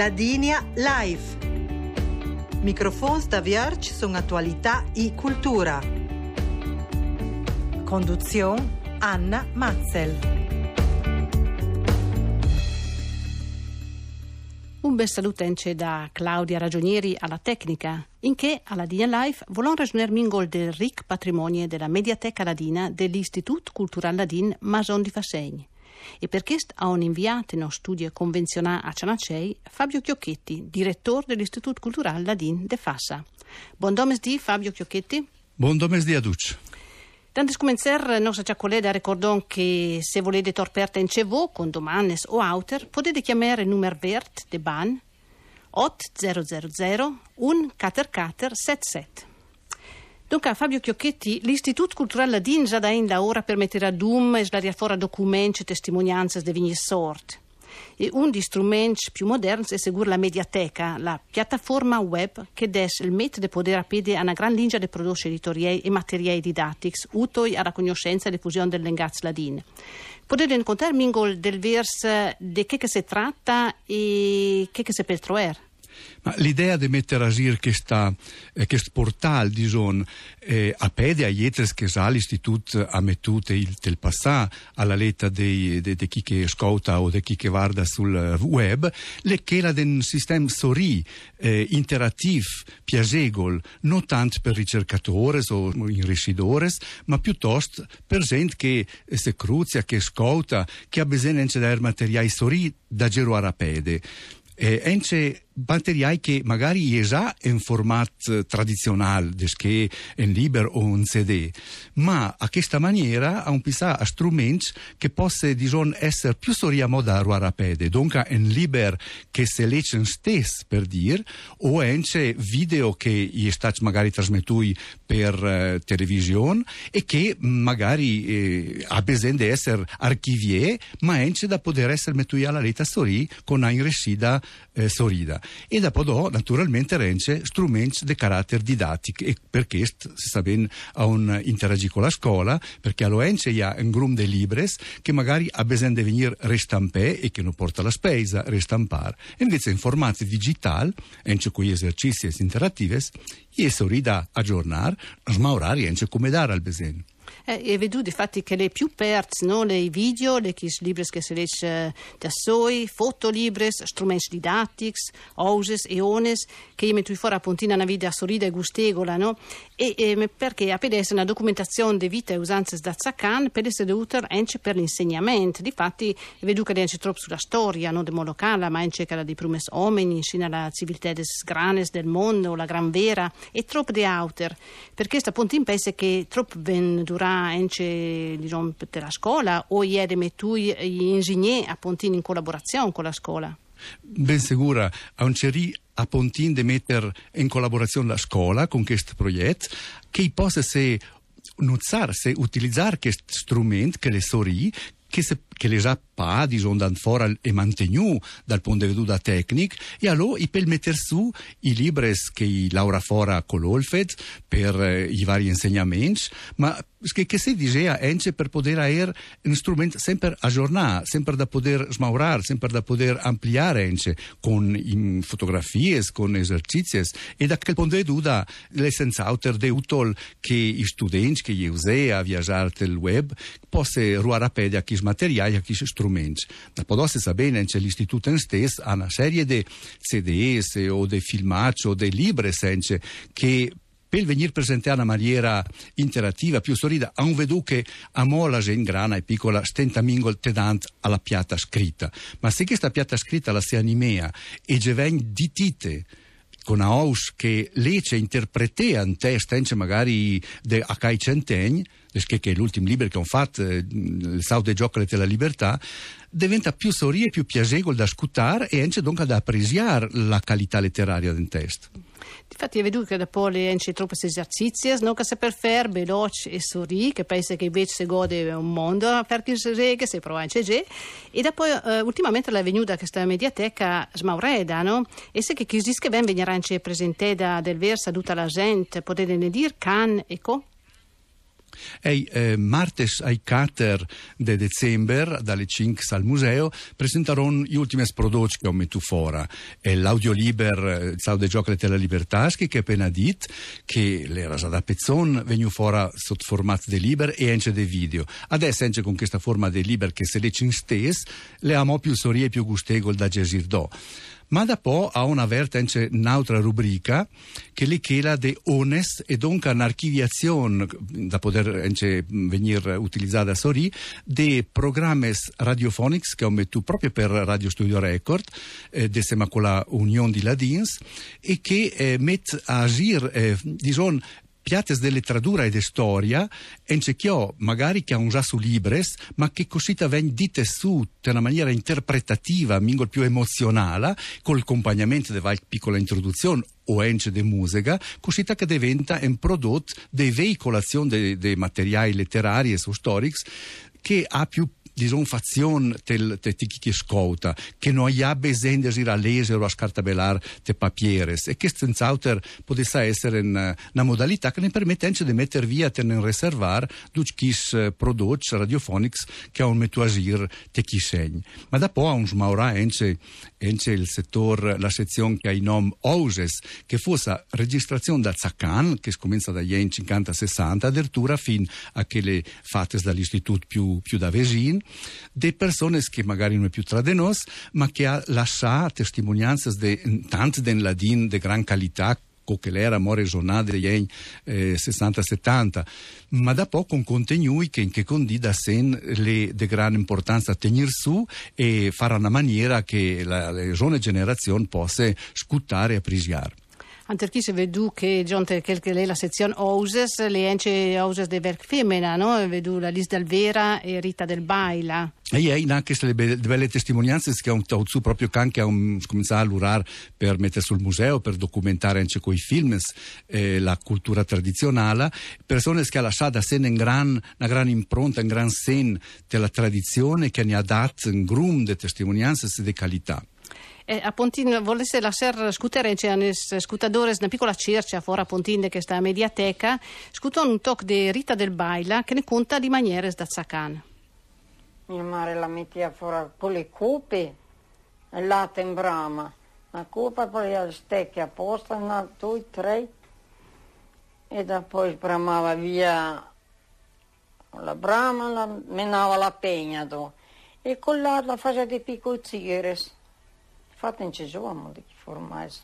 Ladinia Live. Microfons da Vierge sono attualità e cultura. Conduzione Anna Matzel. Un bel salutenche da Claudia Ragionieri alla tecnica, in che alla Dina Life volon ragionar mingol del ric patrimonio della Mediateca Ladina dell'Istitut Cultural Ladin Mason di Fassegni. E per questo ha un inviato in studio convenzionale a Cianacei Fabio Chiocchetti, direttore dell'Istituto Culturale Ladin de Fassa. Buon domesdì Fabio Chiocchetti. Buon domesdì a tutti. Tanto cominciare, nostra giacoleda ricordon che se volete torperta in cevo con domande o auter, potete chiamare il numero vert de ban 8000 14477. Dunque, Fabio Chiocchetti, l'Istituto Culturale Ladin già da in la ora permetterà a Dum e slariare fuori documenti e testimonianze di ogni sorte. E un degli strumenti più moderni è sicuro la Mediateca, la piattaforma web che des il metodo di poter appedere a una gran linea di prodotti editoriali e materiali didattici utili alla conoscenza e diffusione del linguaggio ladino. Potete incontrare Mingol del verso di che, che si tratta e che, che si può trovare? Ma l'idea di mettere a giro questo eh, portale, diciamo, eh, a pede a Ietres che sa l'istituto ha mettute il tel passà alla letta di chi che ascolta o di chi che guarda sul web, le che la del sistema sorri eh, interattivo, piacevole, non tanto per ricercatori o inrisidori, ma piuttosto per gente che si cruzia, che ascolta, che ha bisogno di materiali sorri da giro a pede. Eh, materiali che magari è già in formato tradizionale, che in libro o in CD, ma a questa maniera ha un pisa strumenti che possono essere più storia moda a rapide, dunque in libro che legge stesso per dire, o anche video che è stato magari trasmettuti per eh, televisione e che magari eh, ha bisogno di essere archiviati, ma anche da poter essere mettuti alla lettera storia con una inrescida eh, sorida e dopo naturalmente rende strumenti di carattere didattico. E per questo si sa bene a un interagire con la scuola? Perché all'ONCE ha un gruppo di libri che magari ha bisogno di venire restampè e che non porta la spesa restampare invece in formato digitale ence con gli esercizi interattivi e sorrida aggiornare smaurare ence come dare al bisogno e vedo infatti che le più perse, no? le video, le libri che si legge da soi, fotolibri, strumenti didattici, oses e ones, che io metto fuori appunto una vita sorrida e gustegola, no? E, e perché appena essere una documentazione di vita e usanze da Zaccan, per essere utile anche per l'insegnamento. Difatti, vedo che c'è troppo sulla storia, non demo locale, ma anche dei primi uomini, fino alla civiltà des granes del mondo, la gran vera, e troppo di autor. Perché sta appunto in paese che troppo ben durà anche diciamo, per la scuola o ieri mettui gli ingegneri a Pontini in collaborazione con la scuola? Ben sicura, a un cerì a Pontin di mettere in collaborazione la scuola con questo progetto che possa se nuzzare, se utilizzare questo strumento che le sorri che, se, che le già pa, diciamo, dan fora e mantenu dal punto di vista tecnico e allora i per mettere su i libri che i Laura fora con l'Olfed per eh, i vari insegnamenti ma che, che si diceva anche per poter avere un strumento sempre aggiornato, sempre da poter smaurare, sempre da poter ampliare anche con fotografie, con esercizi e da quel punto di vista è senz'altro di utile che i studenti che usano a viaggiare nel web possano ruare a piedi a questi materiali, questi strumenti. Da poter sa bene che l'istituto in stesso ha una serie di CDs o di filmati o di libri che per venire presentare in una maniera interattiva, più sorrida, a un vedu che a mola in grana e piccola stenta mingol tedant alla piatta scritta. Ma se questa piatta scritta la si animea e già ven ditite con aus che lece interpretea in testa, magari de a cai centegni, che è l'ultimo libro che ho fatto, eh, il Sau dei Giochi della Libertà, diventa più sorrie e più piacevole da ascoltare e anche dunque da appreciare la qualità letteraria del testo. Infatti, vedo che dopo le troppi esercizi, non che si per fare veloce e sorri, che pensa che invece si gode un mondo per chi si rega, si prova anche già. E dopo, eh, ultimamente, è venuta questa mediateca smaureda, no? E se che chi ben venire anche presentata del verso a tutta la gente, potete ne dire can, ecco? Ei, eh, martes ai 4 de dicember, dalle 5 al museo, presenteranno gli ultimi prodotti che ho messo fuori. E l'audioliber Sau de Giocle della Libertà, che appena detto, che l'era già da pezzon, venu fuori sotto formato di liber e anche di video. Adesso anche con questa forma di liber che se le ci stes, le amo più sorie e più gustegol da Gesirdo ma da po' ha una vertenze un'altra rubrica che è quella di ones e dunque un'archiviazione da poter venire utilizzata a Sori di programmi radiofonici che ho messo proprio per Radio Studio Record eh, insieme con la Unione di Ladins e che eh, mette a agire eh, diciamo piates de letteratura e de storia, ence chio magari che ha un su libres, ma che cosita ven dite su in una maniera interpretativa, mingol più emozionale, col accompagnamento di qualche piccola introduzione o ence de musica, cosita che diventa un prodotto di veicolazione dei materiali letterari e storici che ha più disonfazione tel te tiki che scouta, che non ha bisogno di a leggere o a scartabellare te papieres e che senz'altro potesse essere una, una modalità che ne permette anche di mettere via te ne riservare questi eh, prodotti radiofonici che hanno messo a agire te chi segni. Ma dopo ha un smaurà anche, anche il settore, la sezione che ha il nome Oses, che fosse registrazione da Zaccan, che comincia dagli anni 50-60, addirittura fino a quelle fatte dall'istituto più, più da Vesin, di persone che magari non è più tra di noi, ma che ha lasciato testimonianze di tante den ladin di gran qualità che l'era more giornate degli anni eh, 60-70, ma da poco con contenuti che in che condida sen le di gran importanza a tenere su e fare una maniera che la, la giovane generazione possa scuttare e appreciare. Anche se vedo che giunte che è la sezione Oses, le ence Oses de Verk Femina, no? Vedo la Lis del Vera e Rita del Baila. E hai anche le belle, belle testimonianze che hanno su proprio can che hanno cominciato a lavorare per mettere sul museo, per documentare anche con i film eh, la cultura tradizionale, persone che hanno lasciato a sé una gran, una gran impronta, un gran sen della tradizione che ne ha dato un grum di testimonianze di qualità. Eh, a Pontin volesse lasciare scutere c'è un scutadores una piccola cercia fuori a Pontin che sta a mediateca scutò un toc di Rita del Baila che ne conta di maniere da Zaccan mia madre la metteva fuori con le coppe e latte in brama la coppa poi al stecchio apposta una, due, tre e poi sbramava via la brama la, menava la pegna do. e con l'altra faceva dei piccoli zigheres Infatti non ci sono di formarsi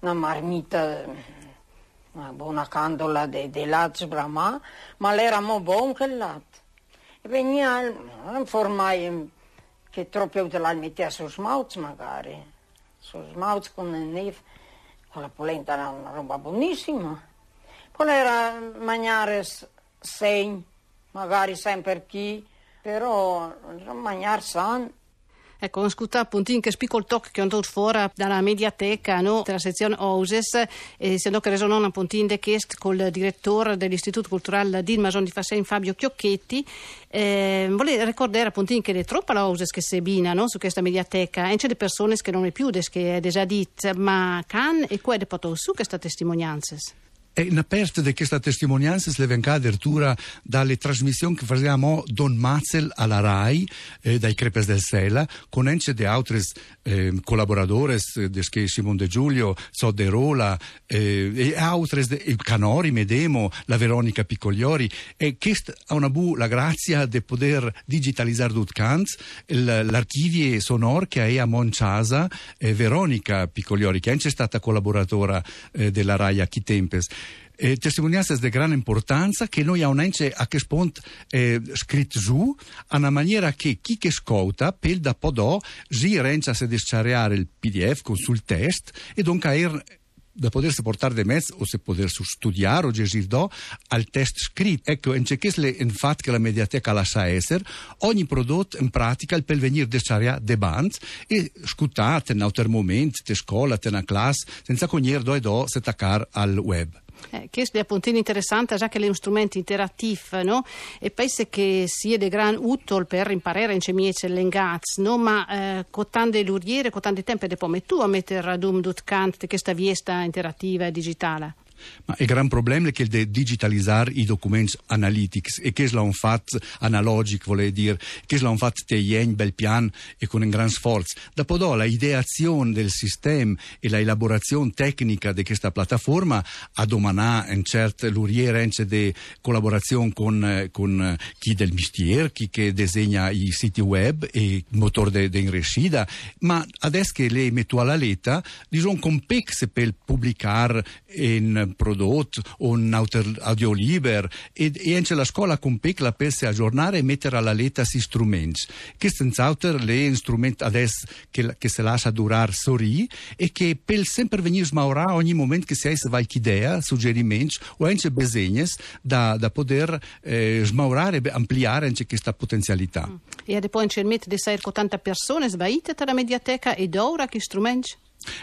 una marmita, una buona candola di, di latte brama, ma l'era molto buono che latte. E veniva, non formai che troppo la metteva su smalz magari, su smalz con il neve, con la polenta era una roba buonissima. Poi era mangiare segni, magari sempre chi, però mangiare sano. Ecco, ho ascoltato appunto che spicco talk che ho andato fuori dalla mediateca no, della sezione Oses e se no che resonano appunto in chest con il direttore dell'Istituto Culturale di Mason di Fassin Fabio Chiocchetti. Eh, volevo ricordare appunto che è troppa la Oses che si bina su questa mediateca e c'è delle persone che non è più che è già dit ma can e qua è portato su queste testimonianze e una parte di questa testimonianza si venga addirittura dalle trasmissioni che facciamo Don Mazzel alla RAI, eh, dai Crepes del Sela, con ence di altri eh, collaboratori, che Simon De Giulio, Sodderola, eh, e altri, il Canori, Medemo, la Veronica Piccogliori, e questa ha una bu la grazia di poter digitalizzare tutto l'archivio sonoro che è a Monciasa, eh, Veronica Piccogliori, che è anche stata collaboratora eh, della RAI a Chitempes eh, testimonianze di grande importanza che noi abbiamo anche a che spunto eh, scritto su, a una maniera che chi che ascolta, per da podò, si rencia a desciareare il PDF con sul test e dunque a da potersi portare di mezzo o se potersi studiare o gesire al test scritto. Ecco, in c'è le infatti che la mediateca lascia essere, ogni prodotto in pratica per venire desciare de band e scutate in un altro momento, te scuola, te una classe, senza cogliere do e do se attaccare al web. Eh, questo è appunto interessante, già che è un strumento interattivo, no? E penso che sia di gran utile per imparare in cemiece l'engaz, no? Ma eh, con tante luriere, con tanti tempi dopo tu a mettere ad un dut cant questa viesta interattiva e digitale. Ma il gran è che de digitalizzare i documenti analytics e che l'hanno fatto analogic, vuol dire, che l'hanno fatto teien bel pian e con un gran sforzo. Dopo la ideazione del sistema e la elaborazione tecnica di questa piattaforma a domanà un certo luriere di collaborazione con, con chi del mestiere, chi che disegna i siti web e il motore di rescida, ma adesso che le metto alla letta, sono complexe per pubblicare in prodotto o un audioliber e, e anche la scuola compecla per si aggiornare e mettere alla letta questi strumenti. Che senz'altro le strumenti adesso che, che si lascia durare sorri e che per sempre venire smaurare ogni momento che si ha qualche idea, suggerimenti o anche bisogni da, da poter eh, smaurare e ampliare anche questa potenzialità. Mm. E poi c'è il metodo di 80 persone sbagliate tra la mediateca ed ora che strumenti?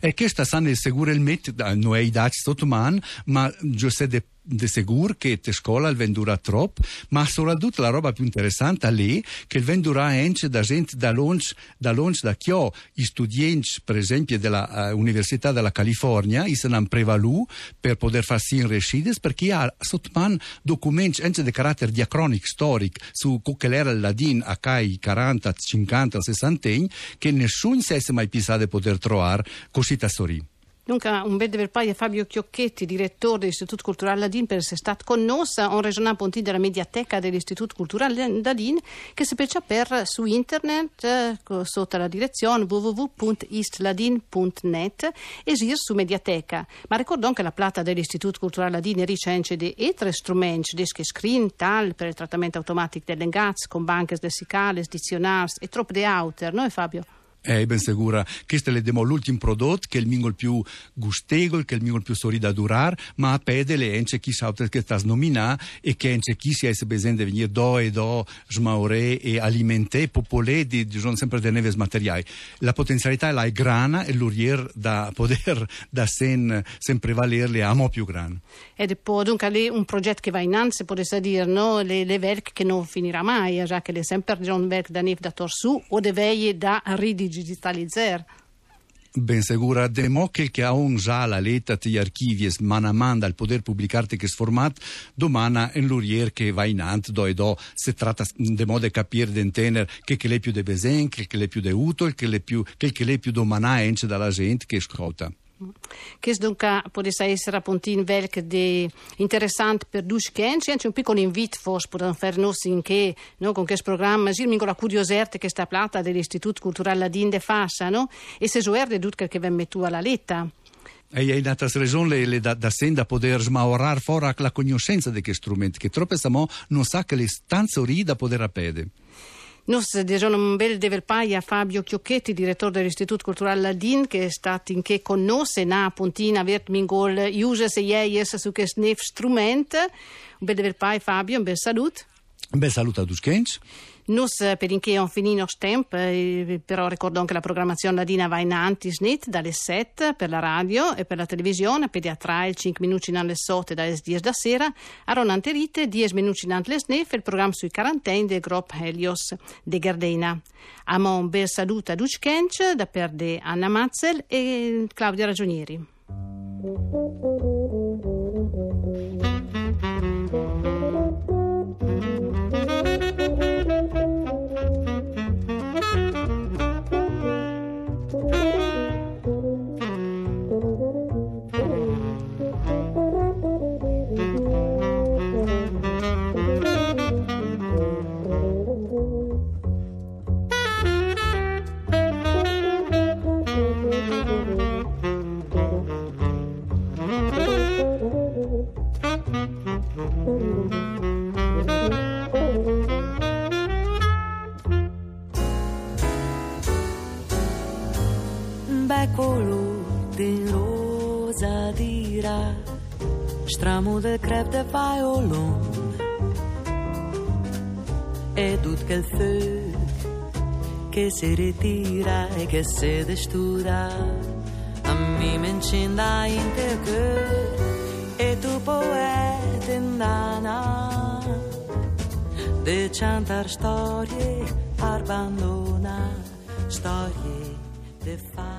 E questa sanno sicuramente, non è i dati sotto mano, ma sé de segur che te scuola il vendurà troppo, ma soprattutto la roba più interessante lì che il vendurà anche da gente da lunch da lunch da chio i studenti per esempio della uh, Università della California i se hanno prevalu per poter farsi in resides perché ha sottoman documenti anche di carattere diacronico storico su che era il ladin a cai 40, 50, 60 anni che nessuno si è mai pensato di poter trovare così da sorì. Dunque, un bel del paio Fabio Chiocchetti, direttore dell'Istituto Culturale Ladin, per essere stato con noi, un regionale ponti della mediateca dell'Istituto Culturale Ladin, che si percia per su internet eh, sotto la direzione www.istladin.net e gir su mediateca. Ma ricordo anche la plata dell'Istituto Culturale Ladin ricence di tre strumenti, dischi screen, tal per il trattamento automatico delle gaz, con banche lessicali, dizionari e troppo di outer, no Fabio? Eh, ben sicura. Questo è l'ultimo prodotto che è il mingol più gustevole, che è il mingol più sorrido a durare, ma a pede le ence chi sa che sta nominando e che ence chi si è bisogno di venire do e do, smaure e alimentare, popolare di, di sono sempre delle neves materiali. La potenzialità è grana e l'urier da poter da sen, sempre valerle amo più grande. Ed poi dunque è un progetto che va in anzi, potesse dire, no? le, le verk che non finirà mai, già che le sempre un verk da neve da torsù o deve da ridigere digitalizzare. Ben sicura, demo che ha un già la letta di archivi man a man dal poter pubblicare che format, domani in l'urier che va in ant, do e do, si tratta di capire d'intendere che che è più de besen, che che è più de utile, che è più, che è più domana dalla gente che ascolta. Questo dunque potesse essere appunto un velk de interessante per due schienci, anche un piccolo invito forse per fare nostri in che, no, con questo programma, sì, la curiosità che sta plata dell'Istituto Culturale Ladin de Fassa, no? E se suerde tutto che venne tu alla letta. E hai dato ragione le, da, da senda poter smaurare fuori la conoscenza di questi strumenti, che troppe samo non sa che le stanze da poter appede. Nos dežonom un bel devel paia Fabio Chiocchetti, direttore dell'Istituto Culturale Ladin, che è stato in che con noi e na puntina vert mingol uses e ies su questo nef strument. Un bel devel paia Fabio, un bel saluto. Un bel saluto a tutti. Nus eh, per inché ho finito il tempo, eh, però ricordo anche la programmazione ladina va in antisnit dalle 7 per la radio e per la televisione, pediatrai 5 minuti in alle sotte dalle 10 da sera, a Ronanterite 10 minuti in alle snef il programma sui quaranteni del Grop Helios de Gardena. Amo un bel saluto a Duschkench da perde Anna Mazzel e Claudia Ragionieri. Stramo de crep de violon e tutto quel feu che si ritira e che si destura. A mi mencinda in te che e tu poeta indana de cantar storie abbandona storie de fare